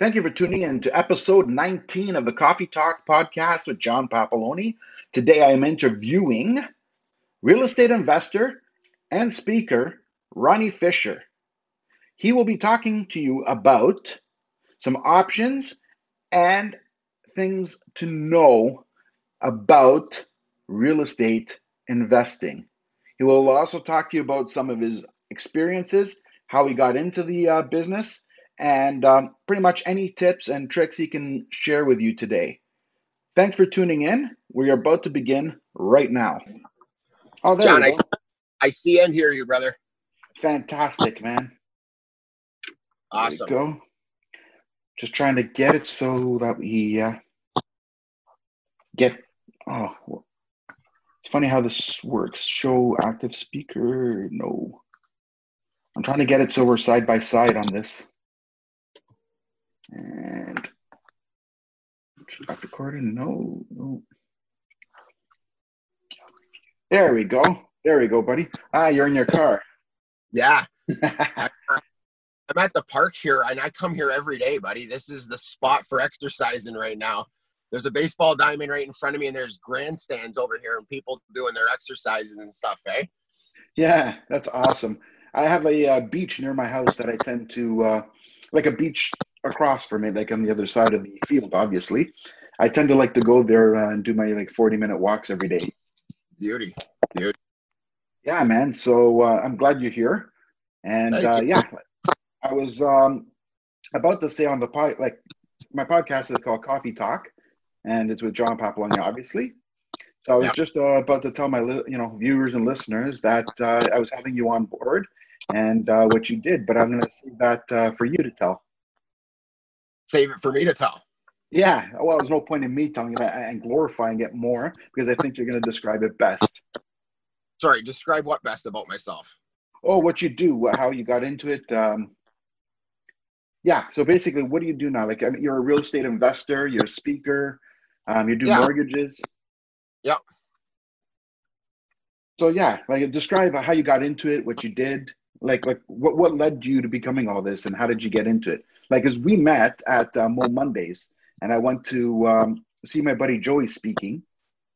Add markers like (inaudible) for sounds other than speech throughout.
Thank you for tuning in to episode 19 of the Coffee Talk podcast with John Papaloni. Today I am interviewing real estate investor and speaker Ronnie Fisher. He will be talking to you about some options and things to know about real estate investing. He will also talk to you about some of his experiences, how he got into the uh, business, and um, pretty much any tips and tricks he can share with you today. Thanks for tuning in. We are about to begin right now. Oh, there John, I, I see and hear you, brother. Fantastic, man. Awesome. go. Just trying to get it so that we uh, get. Oh, it's funny how this works. Show active speaker. No. I'm trying to get it so we're side by side on this. And stop recording. No, no. There we go. There we go, buddy. Ah, you're in your car. Yeah. (laughs) I'm at the park here and I come here every day, buddy. This is the spot for exercising right now. There's a baseball diamond right in front of me and there's grandstands over here and people doing their exercises and stuff, eh? Yeah, that's awesome. I have a uh, beach near my house that I tend to, uh, like a beach across from it, like on the other side of the field, obviously. I tend to like to go there uh, and do my like 40 minute walks every day. Beauty. Beauty. Yeah, man. So uh, I'm glad you're here. And uh, yeah, I was um, about to say on the pod, like my podcast is called Coffee Talk, and it's with John Papaloni, obviously. So I was yeah. just uh, about to tell my you know viewers and listeners that uh, I was having you on board and uh, what you did, but I'm going to save that uh, for you to tell save it for me to tell. Yeah, well, there's no point in me telling you and glorifying it more because I think you're going to describe it best. Sorry, describe what best about myself? Oh, what you do, how you got into it. Um, yeah, so basically, what do you do now? Like, mean, you're a real estate investor, you're a speaker, um, you do yeah. mortgages. Yep. So yeah, like describe how you got into it, what you did, like like what what led you to becoming all this, and how did you get into it? Like, as we met at uh, Mo Mondays, and I went to um, see my buddy Joey speaking,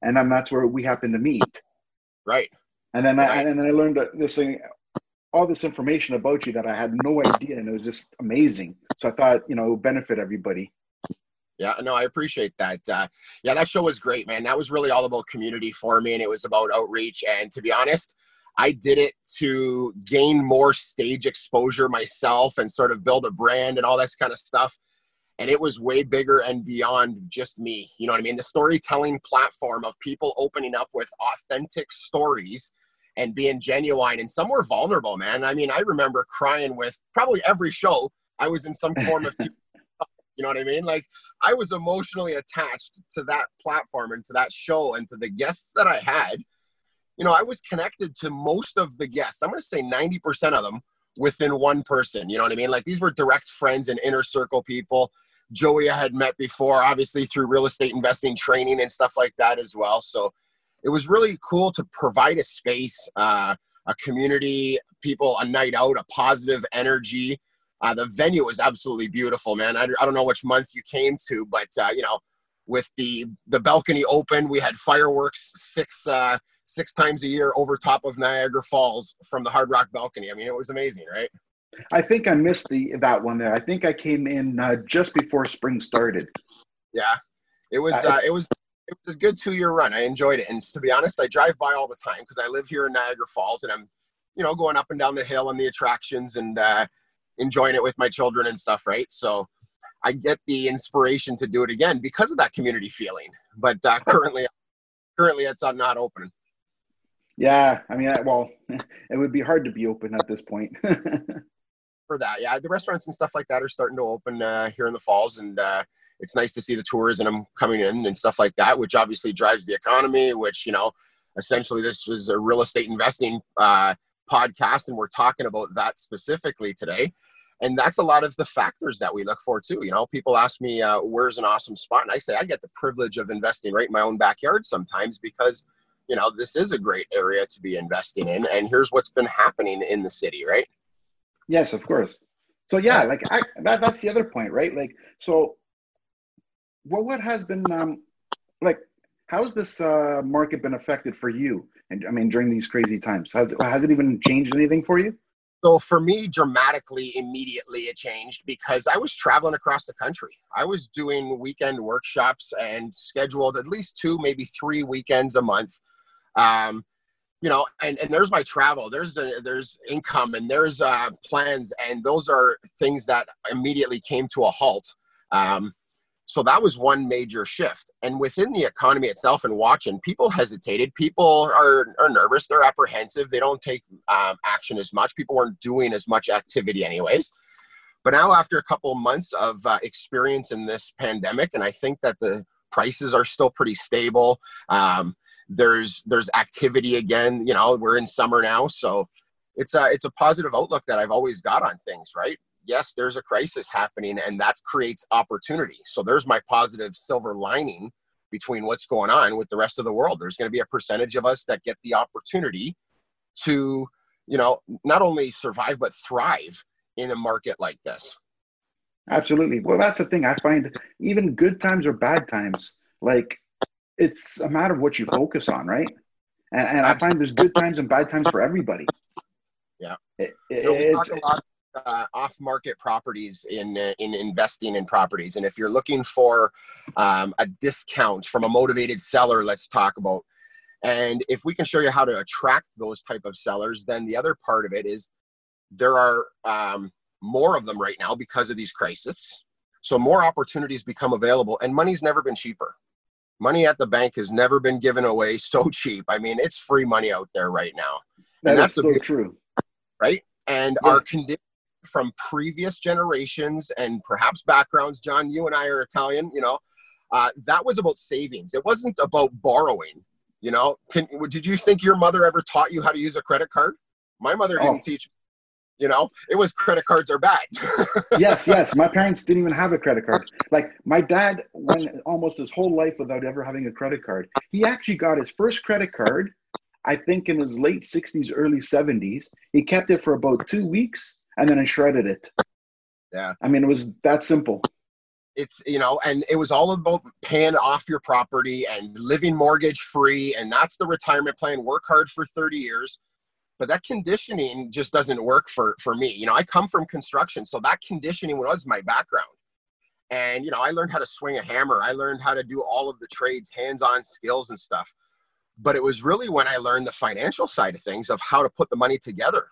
and then that's where we happened to meet. Right. And then right. I, and then I learned this thing, all this information about you that I had no idea, and it was just amazing. So I thought, you know, it would benefit everybody. Yeah, no, I appreciate that. Uh, yeah, that show was great, man. That was really all about community for me, and it was about outreach. And to be honest, I did it to gain more stage exposure myself and sort of build a brand and all this kind of stuff. And it was way bigger and beyond just me. You know what I mean? The storytelling platform of people opening up with authentic stories and being genuine and some were vulnerable, man. I mean, I remember crying with probably every show I was in some form of (laughs) You know what I mean? Like I was emotionally attached to that platform and to that show and to the guests that I had you know, I was connected to most of the guests. I'm going to say 90% of them within one person. You know what I mean? Like these were direct friends and inner circle people. Joey I had met before, obviously through real estate investing training and stuff like that as well. So it was really cool to provide a space, uh, a community, people, a night out, a positive energy. Uh, the venue was absolutely beautiful, man. I, I don't know which month you came to, but uh, you know, with the the balcony open, we had fireworks six uh, six times a year over top of Niagara Falls from the Hard Rock balcony. I mean, it was amazing, right? I think I missed the that one there. I think I came in uh, just before spring started. Yeah, it was uh, it was it was a good two year run. I enjoyed it, and to be honest, I drive by all the time because I live here in Niagara Falls, and I'm you know going up and down the hill and the attractions and uh, enjoying it with my children and stuff, right? So I get the inspiration to do it again because of that community feeling. But uh, currently, currently it's not open. Yeah, I mean, well, (laughs) it would be hard to be open at this point. (laughs) For that, yeah, the restaurants and stuff like that are starting to open uh, here in the falls, and uh, it's nice to see the tourism coming in and stuff like that, which obviously drives the economy. Which you know, essentially, this was a real estate investing uh, podcast, and we're talking about that specifically today. And that's a lot of the factors that we look for too. You know, people ask me, uh, "Where's an awesome spot?" And I say, I get the privilege of investing right in my own backyard sometimes because you know, this is a great area to be investing in. And here's what's been happening in the city, right? Yes, of course. So yeah, like I, that, that's the other point, right? Like, so what what has been um like how's this uh, market been affected for you? And I mean, during these crazy times, has has it even changed anything for you? So for me, dramatically, immediately it changed because I was traveling across the country. I was doing weekend workshops and scheduled at least two, maybe three weekends a month. Um, you know, and, and there's my travel, there's a, there's income and there's uh, plans, and those are things that immediately came to a halt. Um, so that was one major shift. And within the economy itself and watching, people hesitated. People are, are nervous. They're apprehensive. They don't take um, action as much. People weren't doing as much activity, anyways. But now, after a couple months of uh, experience in this pandemic, and I think that the prices are still pretty stable. Um, there's there's activity again. You know, we're in summer now, so it's a it's a positive outlook that I've always got on things. Right? yes, there's a crisis happening and that creates opportunity. So there's my positive silver lining between what's going on with the rest of the world. There's going to be a percentage of us that get the opportunity to, you know, not only survive but thrive in a market like this. Absolutely. Well, that's the thing. I find even good times or bad times, like it's a matter of what you focus on, right? And, and I find there's good times and bad times for everybody. Yeah. It, it, you know, we talk a lot uh, off-market properties in uh, in investing in properties, and if you're looking for um, a discount from a motivated seller, let's talk about. And if we can show you how to attract those type of sellers, then the other part of it is there are um, more of them right now because of these crises. So more opportunities become available, and money's never been cheaper. Money at the bank has never been given away so (laughs) cheap. I mean, it's free money out there right now. That and that's so true. Right? And yeah. our condition from previous generations and perhaps backgrounds. John, you and I are Italian, you know, uh, that was about savings. It wasn't about borrowing. You know, Can, did you think your mother ever taught you how to use a credit card? My mother didn't oh. teach. You know, it was credit cards are bad. (laughs) yes, yes. My parents didn't even have a credit card. Like my dad went almost his whole life without ever having a credit card. He actually got his first credit card, I think, in his late 60s, early 70s. He kept it for about two weeks and then shredded it. Yeah. I mean, it was that simple. It's, you know, and it was all about paying off your property and living mortgage free. And that's the retirement plan. Work hard for 30 years. But that conditioning just doesn't work for, for me. You know, I come from construction. So that conditioning was my background. And, you know, I learned how to swing a hammer. I learned how to do all of the trades, hands on skills and stuff. But it was really when I learned the financial side of things of how to put the money together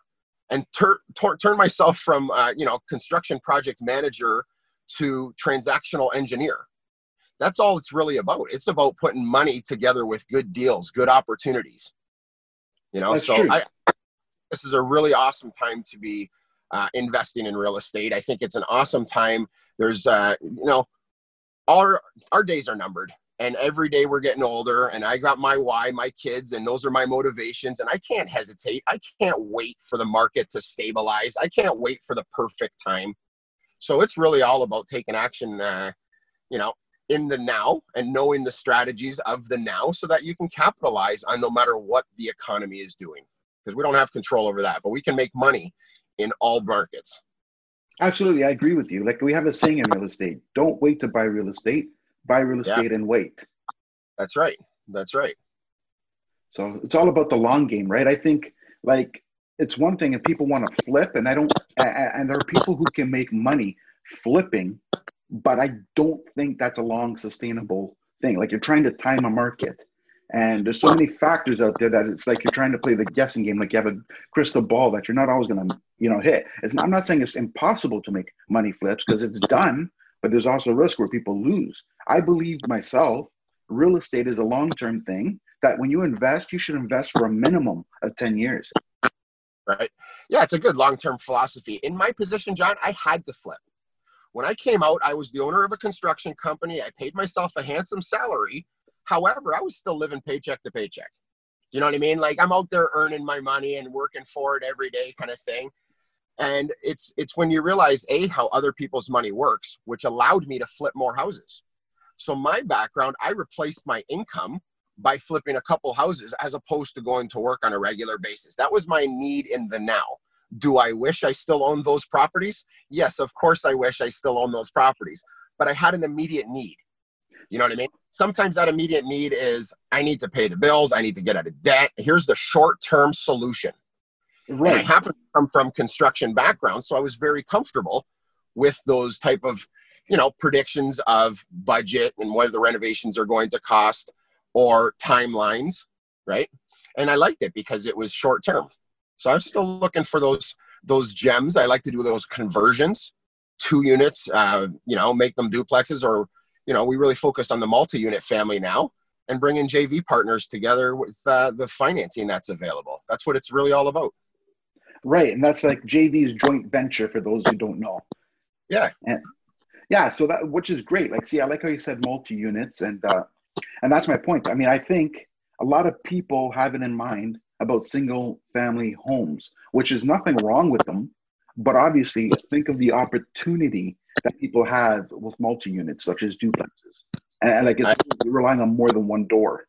and tur- tur- turn myself from uh, you know construction project manager to transactional engineer that's all it's really about it's about putting money together with good deals good opportunities you know that's so I, this is a really awesome time to be uh, investing in real estate. I think it's an awesome time. There's uh, you know our our days are numbered and every day we're getting older and i got my why my kids and those are my motivations and i can't hesitate. I can't wait for the market to stabilize. I can't wait for the perfect time. So it's really all about taking action uh, you know in the now and knowing the strategies of the now so that you can capitalize on no matter what the economy is doing because we don't have control over that but we can make money in all markets absolutely i agree with you like we have a saying in real estate don't wait to buy real estate buy real estate yeah. and wait. That's right. That's right. So it's all about the long game, right? I think like it's one thing if people want to flip, and I don't, and there are people who can make money flipping, but I don't think that's a long sustainable thing. Like you're trying to time a market. And there's so many factors out there that it's like you're trying to play the guessing game, like you have a crystal ball that you're not always going to, you know, hit. It's, I'm not saying it's impossible to make money flips because it's done, but there's also risk where people lose. I believe myself, real estate is a long term thing that when you invest, you should invest for a minimum of 10 years. Right. Yeah, it's a good long term philosophy. In my position, John, I had to flip. When I came out, I was the owner of a construction company. I paid myself a handsome salary. However, I was still living paycheck to paycheck. You know what I mean? Like I'm out there earning my money and working for it every day kind of thing and it's it's when you realize a how other people's money works which allowed me to flip more houses so my background i replaced my income by flipping a couple houses as opposed to going to work on a regular basis that was my need in the now Do I wish I still owned those properties? Yes, of course I wish I still own those properties, but I had an immediate need. You know what I mean? Sometimes that immediate need is I need to pay the bills, I need to get out of debt. Here's the short term solution. Right. And I happen to come from construction background, so I was very comfortable with those type of, you know, predictions of budget and what the renovations are going to cost or timelines, right? And I liked it because it was short term. So I'm still looking for those those gems. I like to do those conversions, two units, uh, you know, make them duplexes, or you know, we really focus on the multi-unit family now and bring in JV partners together with uh, the financing that's available. That's what it's really all about. Right, and that's like JV's joint venture for those who don't know. Yeah, and yeah, so that which is great. Like, see, I like how you said multi units, and uh, and that's my point. I mean, I think a lot of people have it in mind about single family homes, which is nothing wrong with them, but obviously think of the opportunity that people have with multi units, such as duplexes, and, and like I, relying on more than one door.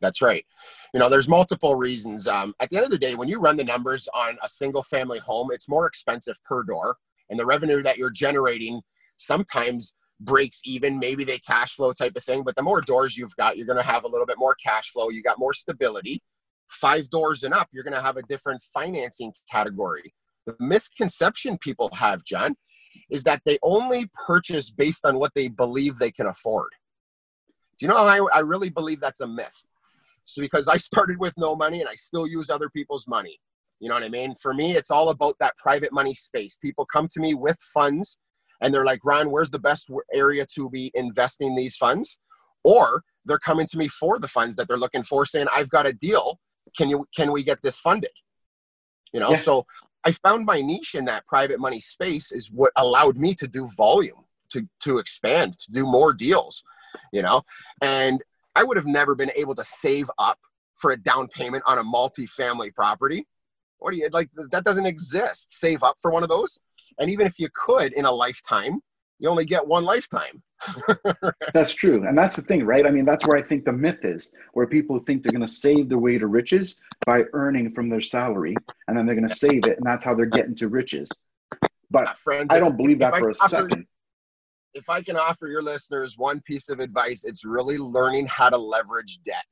That's right. You know, there's multiple reasons. Um, at the end of the day, when you run the numbers on a single family home, it's more expensive per door, and the revenue that you're generating sometimes breaks even. Maybe they cash flow type of thing, but the more doors you've got, you're going to have a little bit more cash flow. You got more stability. Five doors and up, you're going to have a different financing category. The misconception people have, John, is that they only purchase based on what they believe they can afford. Do you know I, I really believe that's a myth? So because I started with no money and I still use other people's money. You know what I mean? For me, it's all about that private money space. People come to me with funds and they're like, Ron, where's the best area to be investing these funds? Or they're coming to me for the funds that they're looking for, saying, I've got a deal. Can you can we get this funded? You know, yeah. so I found my niche in that private money space is what allowed me to do volume, to to expand, to do more deals, you know. And I would have never been able to save up for a down payment on a multi-family property. What do you like? That doesn't exist. Save up for one of those, and even if you could in a lifetime, you only get one lifetime. (laughs) that's true, and that's the thing, right? I mean, that's where I think the myth is, where people think they're going to save their way to riches by earning from their salary, and then they're going to save it, and that's how they're getting to riches. But friends, I don't believe that for a second if I can offer your listeners one piece of advice, it's really learning how to leverage debt.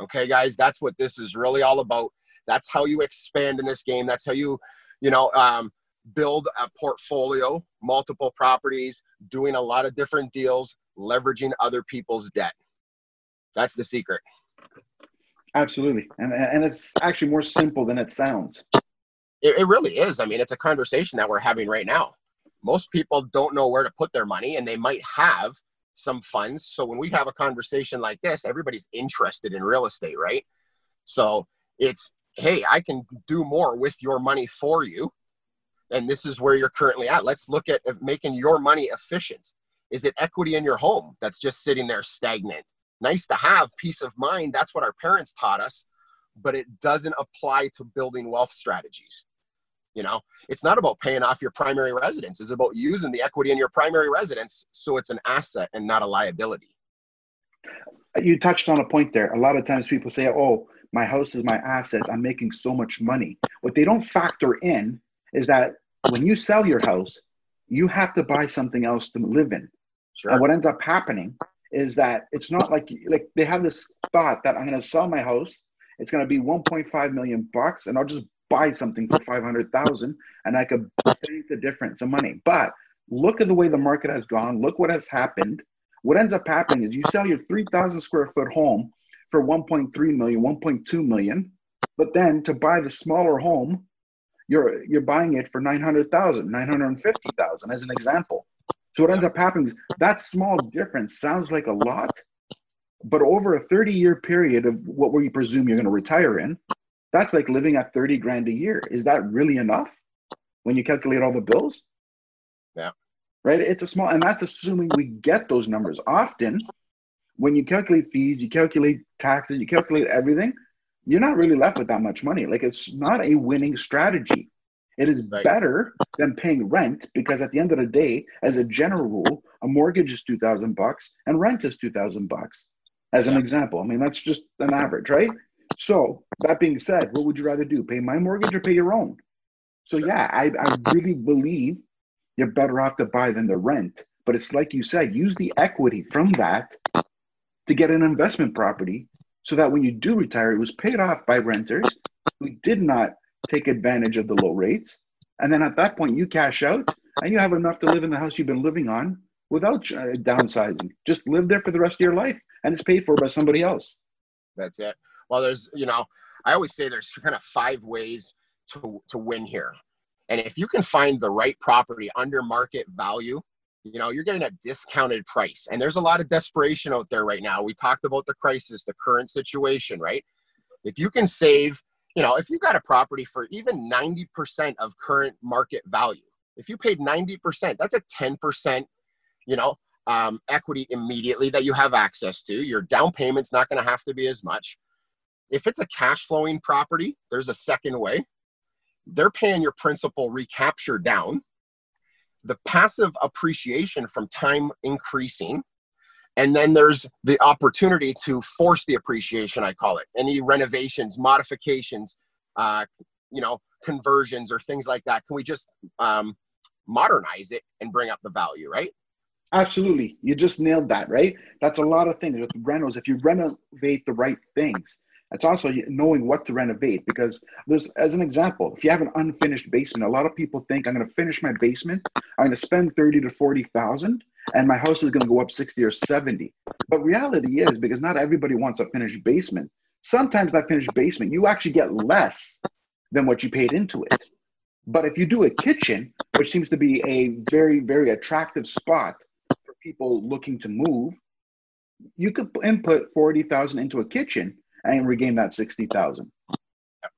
Okay, guys, that's what this is really all about. That's how you expand in this game. That's how you, you know, um, build a portfolio, multiple properties, doing a lot of different deals, leveraging other people's debt. That's the secret. Absolutely. And, and it's actually more simple than it sounds. It, it really is. I mean, it's a conversation that we're having right now most people don't know where to put their money and they might have some funds. So when we have a conversation like this, everybody's interested in real estate, right? So it's, hey, I can do more with your money for you. And this is where you're currently at. Let's look at making your money efficient. Is it equity in your home that's just sitting there stagnant? Nice to have peace of mind. That's what our parents taught us, but it doesn't apply to building wealth strategies. You know, it's not about paying off your primary residence. It's about using the equity in your primary residence so it's an asset and not a liability. You touched on a point there. A lot of times people say, "Oh, my house is my asset. I'm making so much money." What they don't factor in is that when you sell your house, you have to buy something else to live in. Sure. And what ends up happening is that it's not like like they have this thought that I'm going to sell my house. It's going to be 1.5 million bucks, and I'll just buy something for 500,000 and I could make the difference of money. But look at the way the market has gone. Look what has happened. What ends up happening is you sell your 3,000 square foot home for 1.3 million, 1.2 million, but then to buy the smaller home, you're you're buying it for 900,000, 950,000 as an example. So what ends up happening is that small difference sounds like a lot, but over a 30 year period of what we presume you're going to retire in, that's like living at 30 grand a year. Is that really enough when you calculate all the bills? Yeah. Right? It's a small, and that's assuming we get those numbers. Often, when you calculate fees, you calculate taxes, you calculate everything, you're not really left with that much money. Like it's not a winning strategy. It is right. better than paying rent because at the end of the day, as a general rule, a mortgage is two thousand bucks and rent is two thousand bucks. As an example, I mean that's just an average, right? So that being said, what would you rather do? Pay my mortgage or pay your own? So yeah, I, I really believe you're better off to buy than the rent. But it's like you said, use the equity from that to get an investment property so that when you do retire, it was paid off by renters who did not take advantage of the low rates. And then at that point, you cash out and you have enough to live in the house you've been living on without uh, downsizing. Just live there for the rest of your life and it's paid for by somebody else. That's it. Well, there's, you know, I always say there's kind of five ways to, to win here. And if you can find the right property under market value, you know, you're getting a discounted price. And there's a lot of desperation out there right now. We talked about the crisis, the current situation, right? If you can save, you know, if you got a property for even 90% of current market value, if you paid 90%, that's a 10%, you know, um, equity immediately that you have access to. Your down payment's not going to have to be as much. If it's a cash flowing property, there's a second way. They're paying your principal recapture down. The passive appreciation from time increasing. And then there's the opportunity to force the appreciation, I call it. Any renovations, modifications, uh, you know, conversions or things like that. Can we just um, modernize it and bring up the value, right? Absolutely. You just nailed that, right? That's a lot of things with rentals. If you renovate the right things, it's also knowing what to renovate because there's, as an example, if you have an unfinished basement, a lot of people think I'm going to finish my basement, I'm going to spend 30 to 40,000 and my house is going to go up 60 or 70. But reality is because not everybody wants a finished basement. Sometimes that finished basement, you actually get less than what you paid into it. But if you do a kitchen, which seems to be a very, very attractive spot for people looking to move, you could input 40,000 into a kitchen and regain that 60,000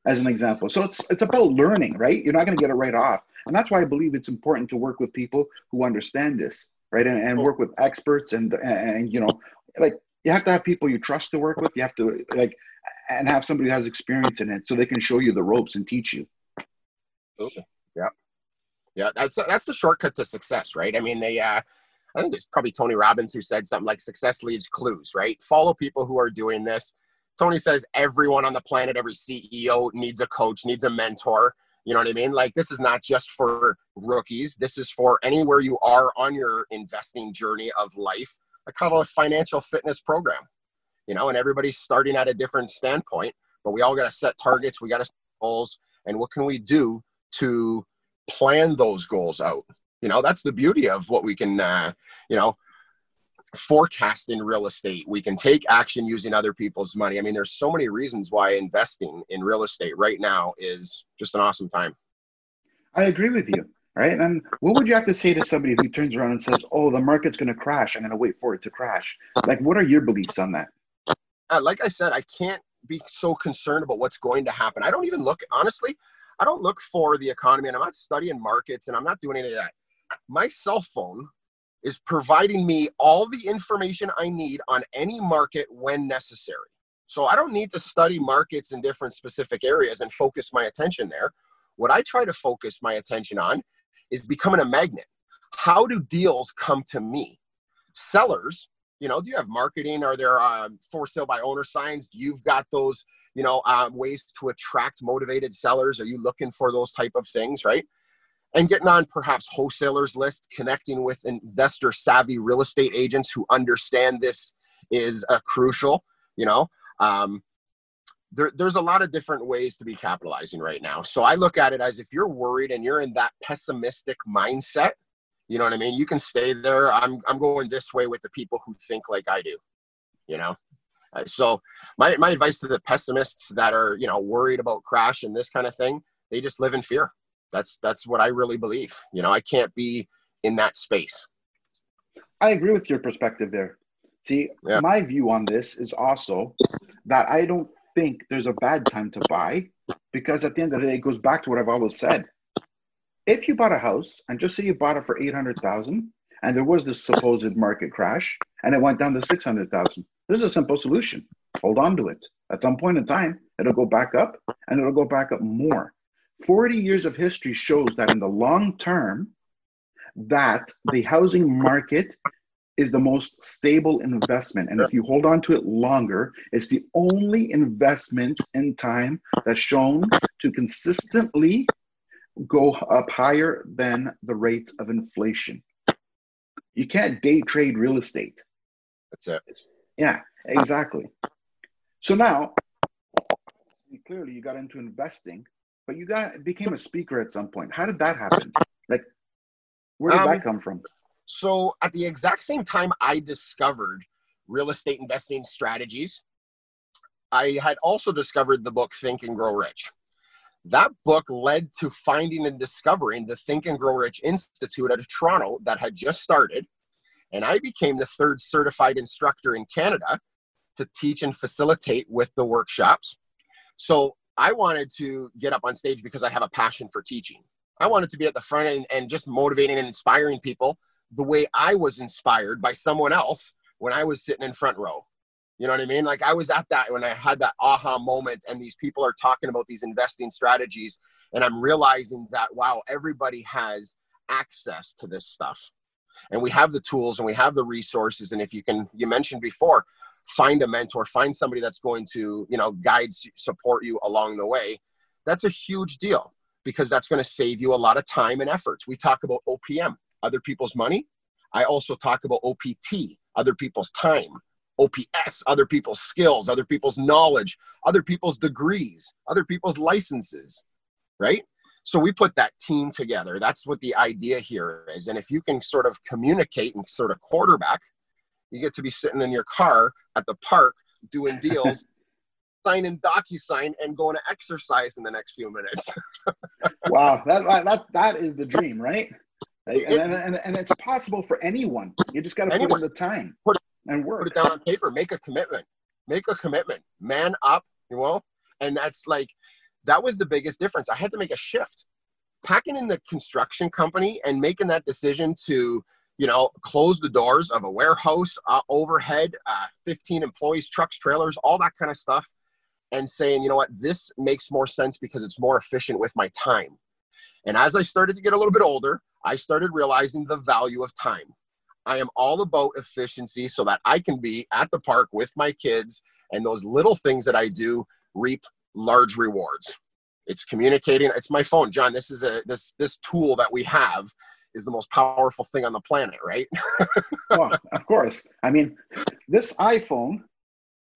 as an example. So it's it's about learning, right? You're not going to get it right off. And that's why I believe it's important to work with people who understand this, right? And, and work with experts and, and, you know, like you have to have people you trust to work with. You have to like, and have somebody who has experience in it so they can show you the ropes and teach you. Absolutely. Yeah. Yeah. That's, that's the shortcut to success, right? I mean, they, uh, I think it's probably Tony Robbins who said something like success leaves clues, right? Follow people who are doing this Tony says everyone on the planet, every CEO needs a coach, needs a mentor. You know what I mean? Like this is not just for rookies. This is for anywhere you are on your investing journey of life. a kind of a financial fitness program. You know, and everybody's starting at a different standpoint, but we all got to set targets. We got to set goals, and what can we do to plan those goals out? You know, that's the beauty of what we can. Uh, you know, forecast in real estate. We can take action using other people's money. I mean, there's so many reasons why investing in real estate right now is just an awesome time. I agree with you. Right. And what would you have to say to somebody who turns around and says, Oh, the market's going to crash. I'm going to wait for it to crash. Like, what are your beliefs on that? Uh, like I said, I can't be so concerned about what's going to happen. I don't even look, honestly, I don't look for the economy and I'm not studying markets and I'm not doing any of that. My cell phone is providing me all the information I need on any market when necessary. So I don't need to study markets in different specific areas and focus my attention there. What I try to focus my attention on is becoming a magnet. How do deals come to me? Sellers, you know, do you have marketing? Are there uh, for sale by owner signs? Do you've got those, you know, uh, ways to attract motivated sellers? Are you looking for those type of things, right? And getting on perhaps wholesalers list connecting with investor savvy real estate agents who understand this is a crucial you know? Um, there, there's a lot of different ways to be capitalizing right now. So i look at it as if you're worried and you're in that pessimistic mindset you know what i mean? You can stay there. I'm, I'm going this way with the people who think like i do you know? Uh, so my, my advice to the pessimists that are you know worried about crash and this kind of thing they just live in fear that's that's what I really believe. You know, I can't be in that space. I agree with your perspective there. See, yeah. my view on this is also that I don't think there's a bad time to buy because at the end of the day, it goes back to what I've always said. If you bought a house and just say you bought it for 800,000 and there was this supposed market crash and it went down to 600,000, there's a simple solution. Hold on to it. At some point in time, it'll go back up and it'll go back up more. 40 years of history shows that in the long term, that the housing market is the most stable investment. And if you hold on to it longer, it's the only investment in time that's shown to consistently go up higher than the rate of inflation. You can't day trade real estate. That's it. Yeah, exactly. So now, clearly, you got into investing, but you got became a speaker at some point. How did that happen? Like, where did um, that come from? So, at the exact same time I discovered real estate investing strategies, I had also discovered the book Think and Grow Rich. That book led to finding and discovering the Think and Grow Rich Institute out of Toronto that had just started. And I became the third certified instructor in Canada to teach and facilitate with the workshops. So I wanted to get up on stage because I have a passion for teaching. I wanted to be at the front and, and just motivating and inspiring people the way I was inspired by someone else when I was sitting in front row. You know what I mean? Like I was at that when I had that aha moment, and these people are talking about these investing strategies, and I'm realizing that wow, everybody has access to this stuff, and we have the tools and we have the resources. And if you can, you mentioned before, find a mentor, find somebody that's going to you know guide, support you along the way. That's a huge deal because that's going to save you a lot of time and efforts. We talk about OPM, other people's money. I also talk about OPT, other people's time OPS, other people's skills, other people's knowledge, other people's degrees, other people's licenses, right? So we put that team together. That's what the idea here is. And if you can sort of communicate and sort of quarterback, you get to be sitting in your car at the park doing deals, (laughs) signing DocuSign, and going to exercise in the next few minutes. (laughs) wow, that, that that is the dream, right? And, and, and, it's possible for anyone. You just got to put in the time. Put and work. Put it down on paper. Make a commitment. Make a commitment. Man up, you know? And that's like, that was the biggest difference. I had to make a shift. Packing in the construction company and making that decision to, you know, close the doors of a warehouse, uh, overhead, uh, 15 employees, trucks, trailers, all that kind of stuff, and saying, you know what, this makes more sense because it's more efficient with my time. And as I started to get a little bit older, I started realizing the value of time. I am all about efficiency so that I can be at the park with my kids and those little things that I do reap large rewards. It's communicating. It's my phone, John. This is a this this tool that we have is the most powerful thing on the planet, right? (laughs) well, of course. I mean, this iPhone,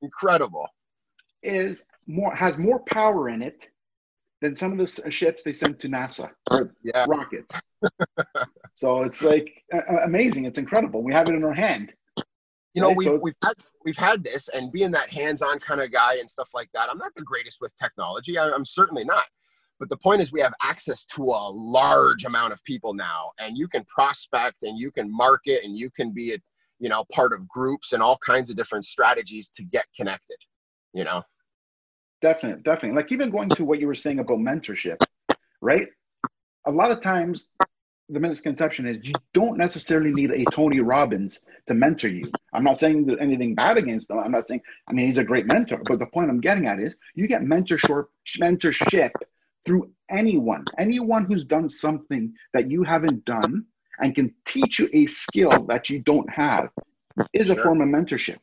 incredible, is more has more power in it than some of the ships they sent to NASA or yeah. rockets. so it's like uh, amazing. It's incredible. We have it in our hand. You know, right? we've, so, we've had we've had this, and being that hands-on kind of guy and stuff like that, I'm not the greatest with technology. I, I'm certainly not. But the point is, we have access to a large amount of people now, and you can prospect, and you can market, and you can be a you know part of groups and all kinds of different strategies to get connected. You know. Definitely, definitely. Like even going to what you were saying about mentorship, right? A lot of times the misconception is you don't necessarily need a Tony Robbins to mentor you. I'm not saying anything bad against him. I'm not saying, I mean, he's a great mentor. But the point I'm getting at is you get mentorship, mentorship through anyone, anyone who's done something that you haven't done and can teach you a skill that you don't have is a form of mentorship.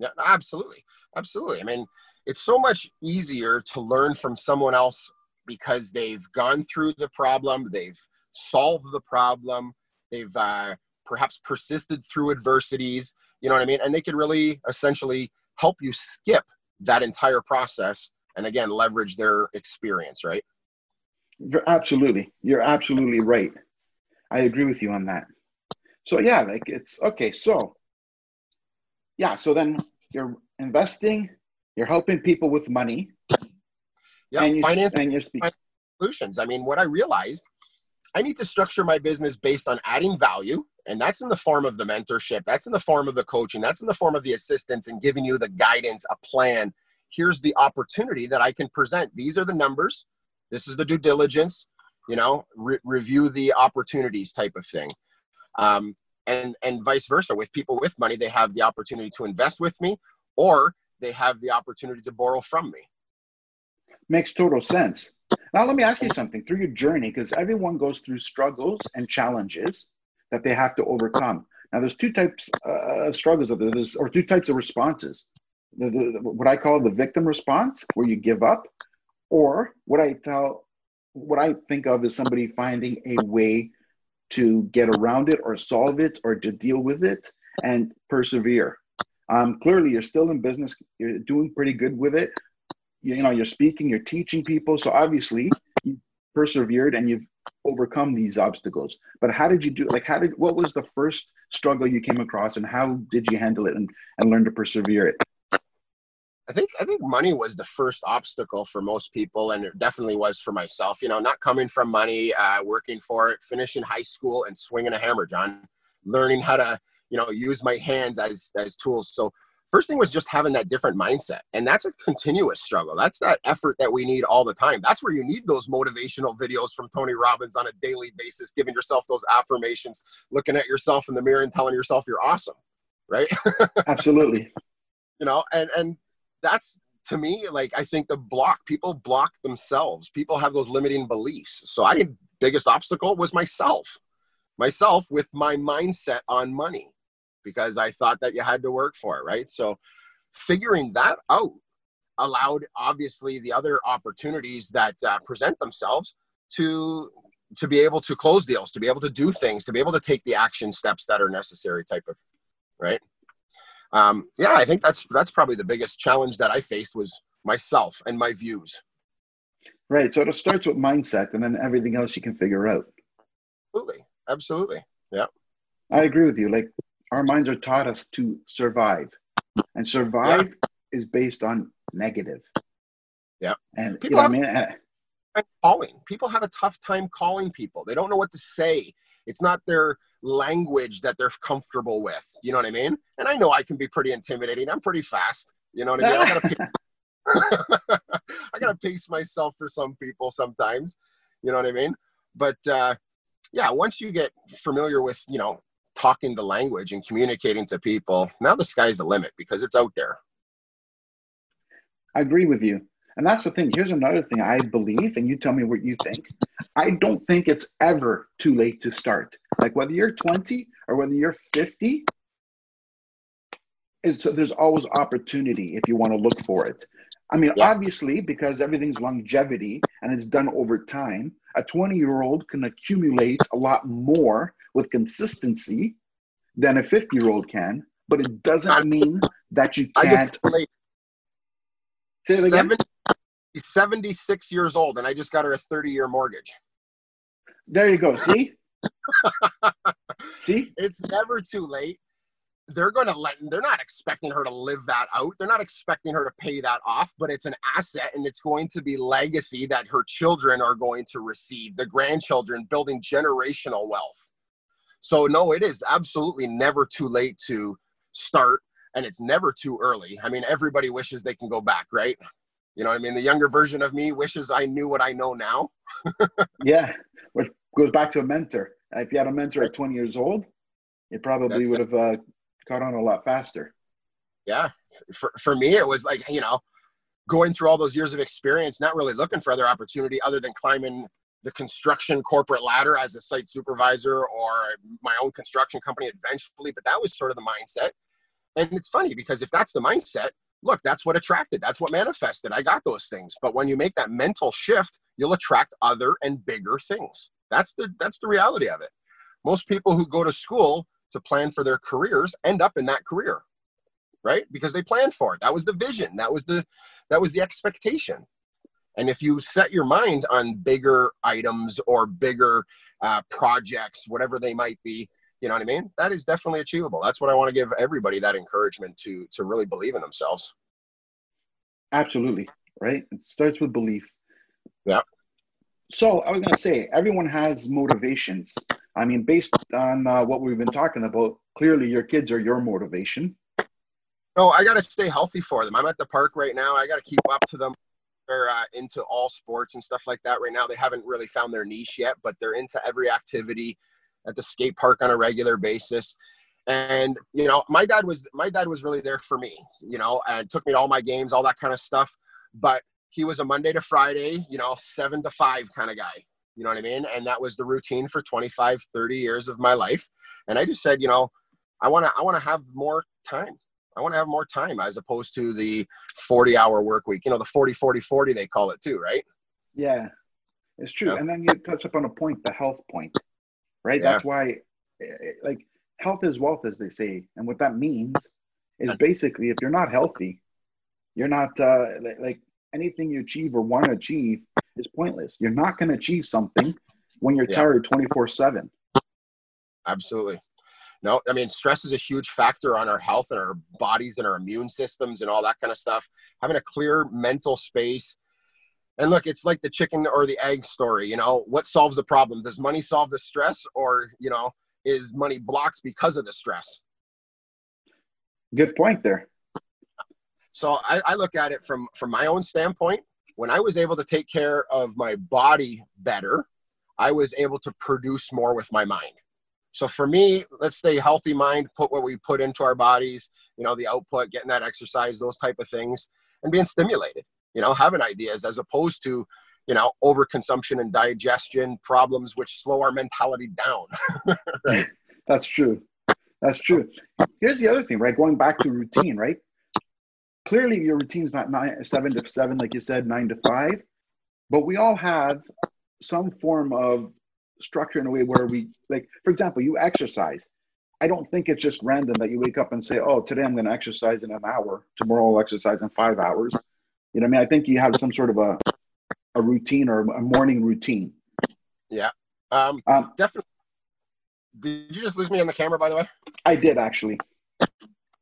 Yeah, absolutely. Absolutely. I mean, it's so much easier to learn from someone else because they've gone through the problem, they've solved the problem, they've uh, perhaps persisted through adversities, you know what I mean? And they could really essentially help you skip that entire process and again leverage their experience, right? Absolutely. You're absolutely right. I agree with you on that. So yeah, like it's okay. So yeah, so then you're investing, you're helping people with money. Yeah, and you, finance and you're speaking. solutions. I mean, what I realized, I need to structure my business based on adding value, and that's in the form of the mentorship. That's in the form of the coaching. That's in the form of the assistance and giving you the guidance, a plan. Here's the opportunity that I can present. These are the numbers. This is the due diligence. You know, re- review the opportunities type of thing. Um, and and vice versa with people with money they have the opportunity to invest with me or they have the opportunity to borrow from me. Makes total sense. Now, let me ask you something through your journey, because everyone goes through struggles and challenges that they have to overcome. Now, there's two types uh, of struggles or, there's or two types of responses. The, the, what I call the victim response, where you give up, or what I tell, what I think of as somebody finding a way to get around it or solve it or to deal with it and persevere. Um, clearly, you're still in business. You're doing pretty good with it. You, you know, you're speaking, you're teaching people. So obviously, you persevered and you've overcome these obstacles. But how did you do? Like, how did? What was the first struggle you came across, and how did you handle it and, and learn to persevere it? I think I think money was the first obstacle for most people, and it definitely was for myself. You know, not coming from money, uh, working for it, finishing high school, and swinging a hammer, John, learning how to you know use my hands as as tools. So first thing was just having that different mindset, and that's a continuous struggle. That's that effort that we need all the time. That's where you need those motivational videos from Tony Robbins on a daily basis, giving yourself those affirmations, looking at yourself in the mirror, and telling yourself you're awesome, right? (laughs) Absolutely. you know, and and that's to me like i think the block people block themselves. People have those limiting beliefs. So i biggest obstacle was myself myself with my mindset on money because i thought that you had to work for it right? So figuring that out allowed obviously the other opportunities that uh, present themselves to to be able to close deals to be able to do things to be able to take the action steps that are necessary type of right um, yeah, I think that's that's probably the biggest challenge that I faced was myself and my views. Right. So it starts with mindset, and then everything else you can figure out. Absolutely. Absolutely. Yeah. I agree with you. Like our minds are taught us to survive, and survive yeah. is based on negative. Yeah. And people you know have, I mean? calling. People have a tough time calling people. They don't know what to say. It's not their language that they're comfortable with. You know what I mean? And I know I can be pretty intimidating. I'm pretty fast. You know what I mean? I gotta, (laughs) pace, (laughs) I gotta pace myself for some people sometimes. You know what I mean? But uh, yeah, once you get familiar with you know talking the language and communicating to people, now the sky's the limit because it's out there. I agree with you. And that's the thing. Here's another thing I believe, and you tell me what you think. I don't think it's ever too late to start. Like whether you're 20 or whether you're 50, it's, so there's always opportunity if you want to look for it. I mean, yeah. obviously, because everything's longevity and it's done over time, a 20 year old can accumulate a lot more with consistency than a 50 year old can, but it doesn't mean that you can't. Say it again. 76 years old, and I just got her a 30 year mortgage. There you go. See? (laughs) See? It's never too late. They're going to let, they're not expecting her to live that out. They're not expecting her to pay that off, but it's an asset and it's going to be legacy that her children are going to receive, the grandchildren building generational wealth. So, no, it is absolutely never too late to start and it's never too early. I mean, everybody wishes they can go back, right? You know what I mean? The younger version of me wishes I knew what I know now. (laughs) yeah, goes back to a mentor. If you had a mentor at 20 years old, it probably That's would have uh, caught on a lot faster. Yeah, for for me, it was like you know, going through all those years of experience, not really looking for other opportunity other than climbing the construction corporate ladder as a site supervisor or my own construction company eventually. But that was sort of the mindset. And it's funny because if that's the mindset, look, that's what attracted, that's what manifested. I got those things. But when you make that mental shift, you'll attract other and bigger things. That's the that's the reality of it. Most people who go to school to plan for their careers end up in that career. Right? Because they planned for it. That was the vision. That was the that was the expectation. And if you set your mind on bigger items or bigger uh, projects, whatever they might be, you know what I mean? That is definitely achievable. That's what I want to give everybody that encouragement to to really believe in themselves. Absolutely. Right? It starts with belief. Yeah. So I was going to say, everyone has motivations. I mean, based on uh, what we've been talking about, clearly your kids are your motivation. No, I got to stay healthy for them. I'm at the park right now. I got to keep up to them. They're uh, into all sports and stuff like that right now. They haven't really found their niche yet, but they're into every activity at the skate park on a regular basis and you know my dad was my dad was really there for me you know and took me to all my games all that kind of stuff but he was a monday to friday you know seven to five kind of guy you know what i mean and that was the routine for 25 30 years of my life and i just said you know I want to I want to have more time. I want to have more time as opposed to the 40 hour work week. You know, the 40 40 40 they call it too, right? Yeah. It's true. And then you touch up on a point, the health point. Right? Yeah. That's why eh, eh, like health is wealth as they say. And what that means is basically if you're not healthy, you're not uh, like anything you achieve or want to achieve is pointless. You're not going to achieve something when you're yeah. tired 24 7. Absolutely. No, I mean, stress is a huge factor on our health and our bodies and our immune systems and all that kind of stuff. Having a clear mental space. And look, it's like the chicken or the egg story. You know, what solves the problem? Does money solve the stress or, you know, is money blocked because of the stress? Good point there. So I, I look at it from from my own standpoint. When I was able to take care of my body better, I was able to produce more with my mind. So for me, let's stay healthy mind, put what we put into our bodies, you know, the output, getting that exercise, those type of things, and being stimulated, you know, having ideas as opposed to, you know, overconsumption and digestion problems which slow our mentality down. (laughs) right. That's true. That's true. Here's the other thing, right? Going back to routine, right? Clearly your routine's not nine, seven to seven, like you said, nine to five, but we all have some form of structure in a way where we like, for example, you exercise. I don't think it's just random that you wake up and say, "Oh, today I'm going to exercise in an hour. Tomorrow I'll exercise in five hours." You know, what I mean, I think you have some sort of a a routine or a morning routine. Yeah, um, um, definitely. Did you just lose me on the camera, by the way? I did actually.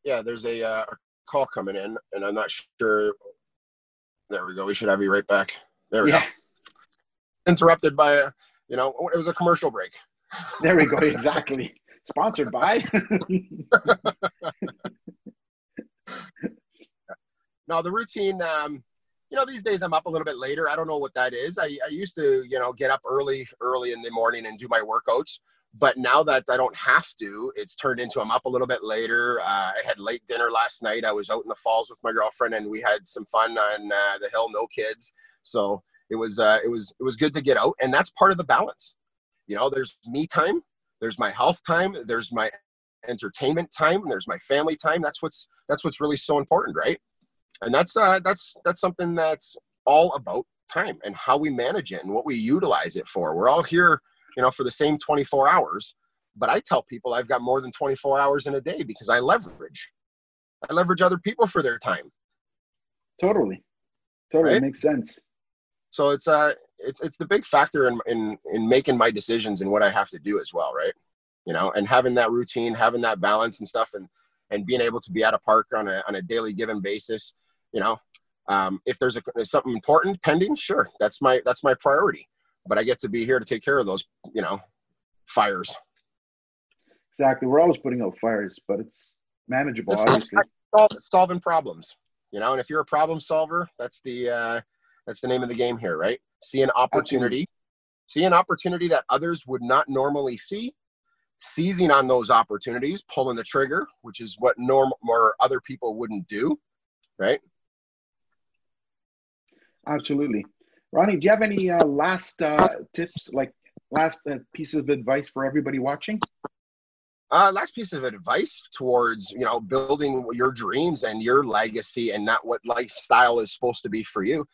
Yeah, there's a uh, call coming in, and I'm not sure. There we go. We should have you right back. There we yeah. go. Interrupted by a, you know, it was a commercial break. There we go. Exactly. Sponsored by. (laughs) now the routine. Um, you know, these days I'm up a little bit later. I don't know what that is. I, I used to, you know, get up early, early in the morning and do my workouts but now that I don't have to, it's turned into I'm up a little bit later. Uh, I had late dinner last night. I was out in the falls with my girlfriend, and we had some fun on uh, the hill. No kids, so it was uh, it was it was good to get out, and that's part of the balance. You know, there's me time, there's my health time, there's my entertainment time, there's my family time. That's what's that's what's really so important, right? And that's uh, that's that's something that's all about time and how we manage it and what we utilize it for. We're all here you know, for the same 24 hours. But I tell people I've got more than 24 hours in a day because I leverage. I leverage other people for their time. Totally. Totally right? makes sense. So it's uh it's it's the big factor in, in in making my decisions and what I have to do as well, right? You know, and having that routine, having that balance and stuff and and being able to be at a park on a on a daily given basis, you know, um, if there's a, something important pending, sure, that's my that's my priority but I get to be here to take care of those, you know, fires. Exactly. We're always putting out fires, but it's manageable, it's obviously. solving problems, you know, and if you're a problem solver, that's the uh, that's the name of the game here, right? See an opportunity, Absolutely. see an opportunity that others would not normally see, seizing on those opportunities, pulling the trigger, which is what norm or other people wouldn't do, right? Absolutely. Ronnie, do you have any uh, last uh, tips, like last uh, pieces of advice for everybody watching? Uh, last piece of advice towards you know building your dreams and your legacy and not what lifestyle is supposed to be for you.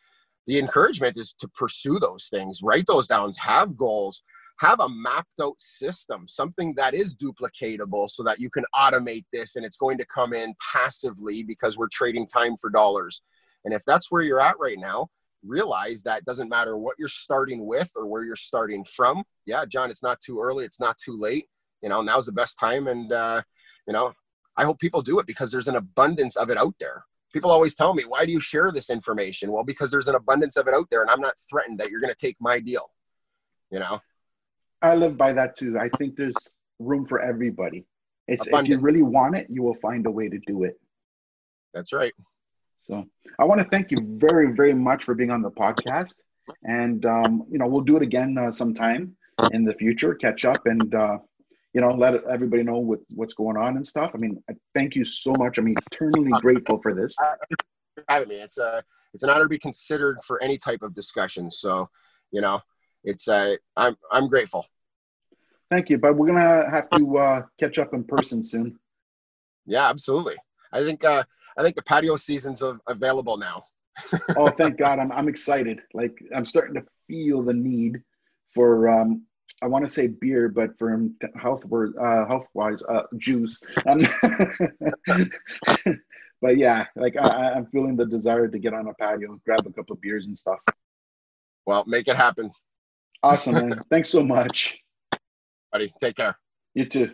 The encouragement is to pursue those things, write those down, have goals, have a mapped out system, something that is duplicatable so that you can automate this and it's going to come in passively because we're trading time for dollars. And if that's where you're at right now, realize that doesn't matter what you're starting with or where you're starting from. Yeah, John, it's not too early. It's not too late. You know, now's the best time. And, uh, you know, I hope people do it because there's an abundance of it out there. People always tell me, why do you share this information? Well, because there's an abundance of it out there and I'm not threatened that you're going to take my deal. You know? I live by that too. I think there's room for everybody. It's, if you really want it, you will find a way to do it. That's right. So I want to thank you very, very much for being on the podcast. And, um, you know, we'll do it again uh, sometime in the future, catch up and, uh, you know, let everybody know what, what's going on and stuff. I mean, I thank you so much. I'm eternally grateful for this. Having me, it's a, uh, it's an honor to be considered for any type of discussion. So, you know, it's, uh, I'm, I'm grateful. Thank you, but we're gonna have to uh, catch up in person soon. Yeah, absolutely. I think uh, I think the patio season's available now. (laughs) oh, thank God! I'm I'm excited. Like I'm starting to feel the need for um, I want to say beer, but for health word uh, health wise, uh, juice. Um, (laughs) but yeah, like I, I'm feeling the desire to get on a patio, grab a couple of beers and stuff. Well, make it happen. Awesome, man. (laughs) Thanks so much. Buddy, take care. You too.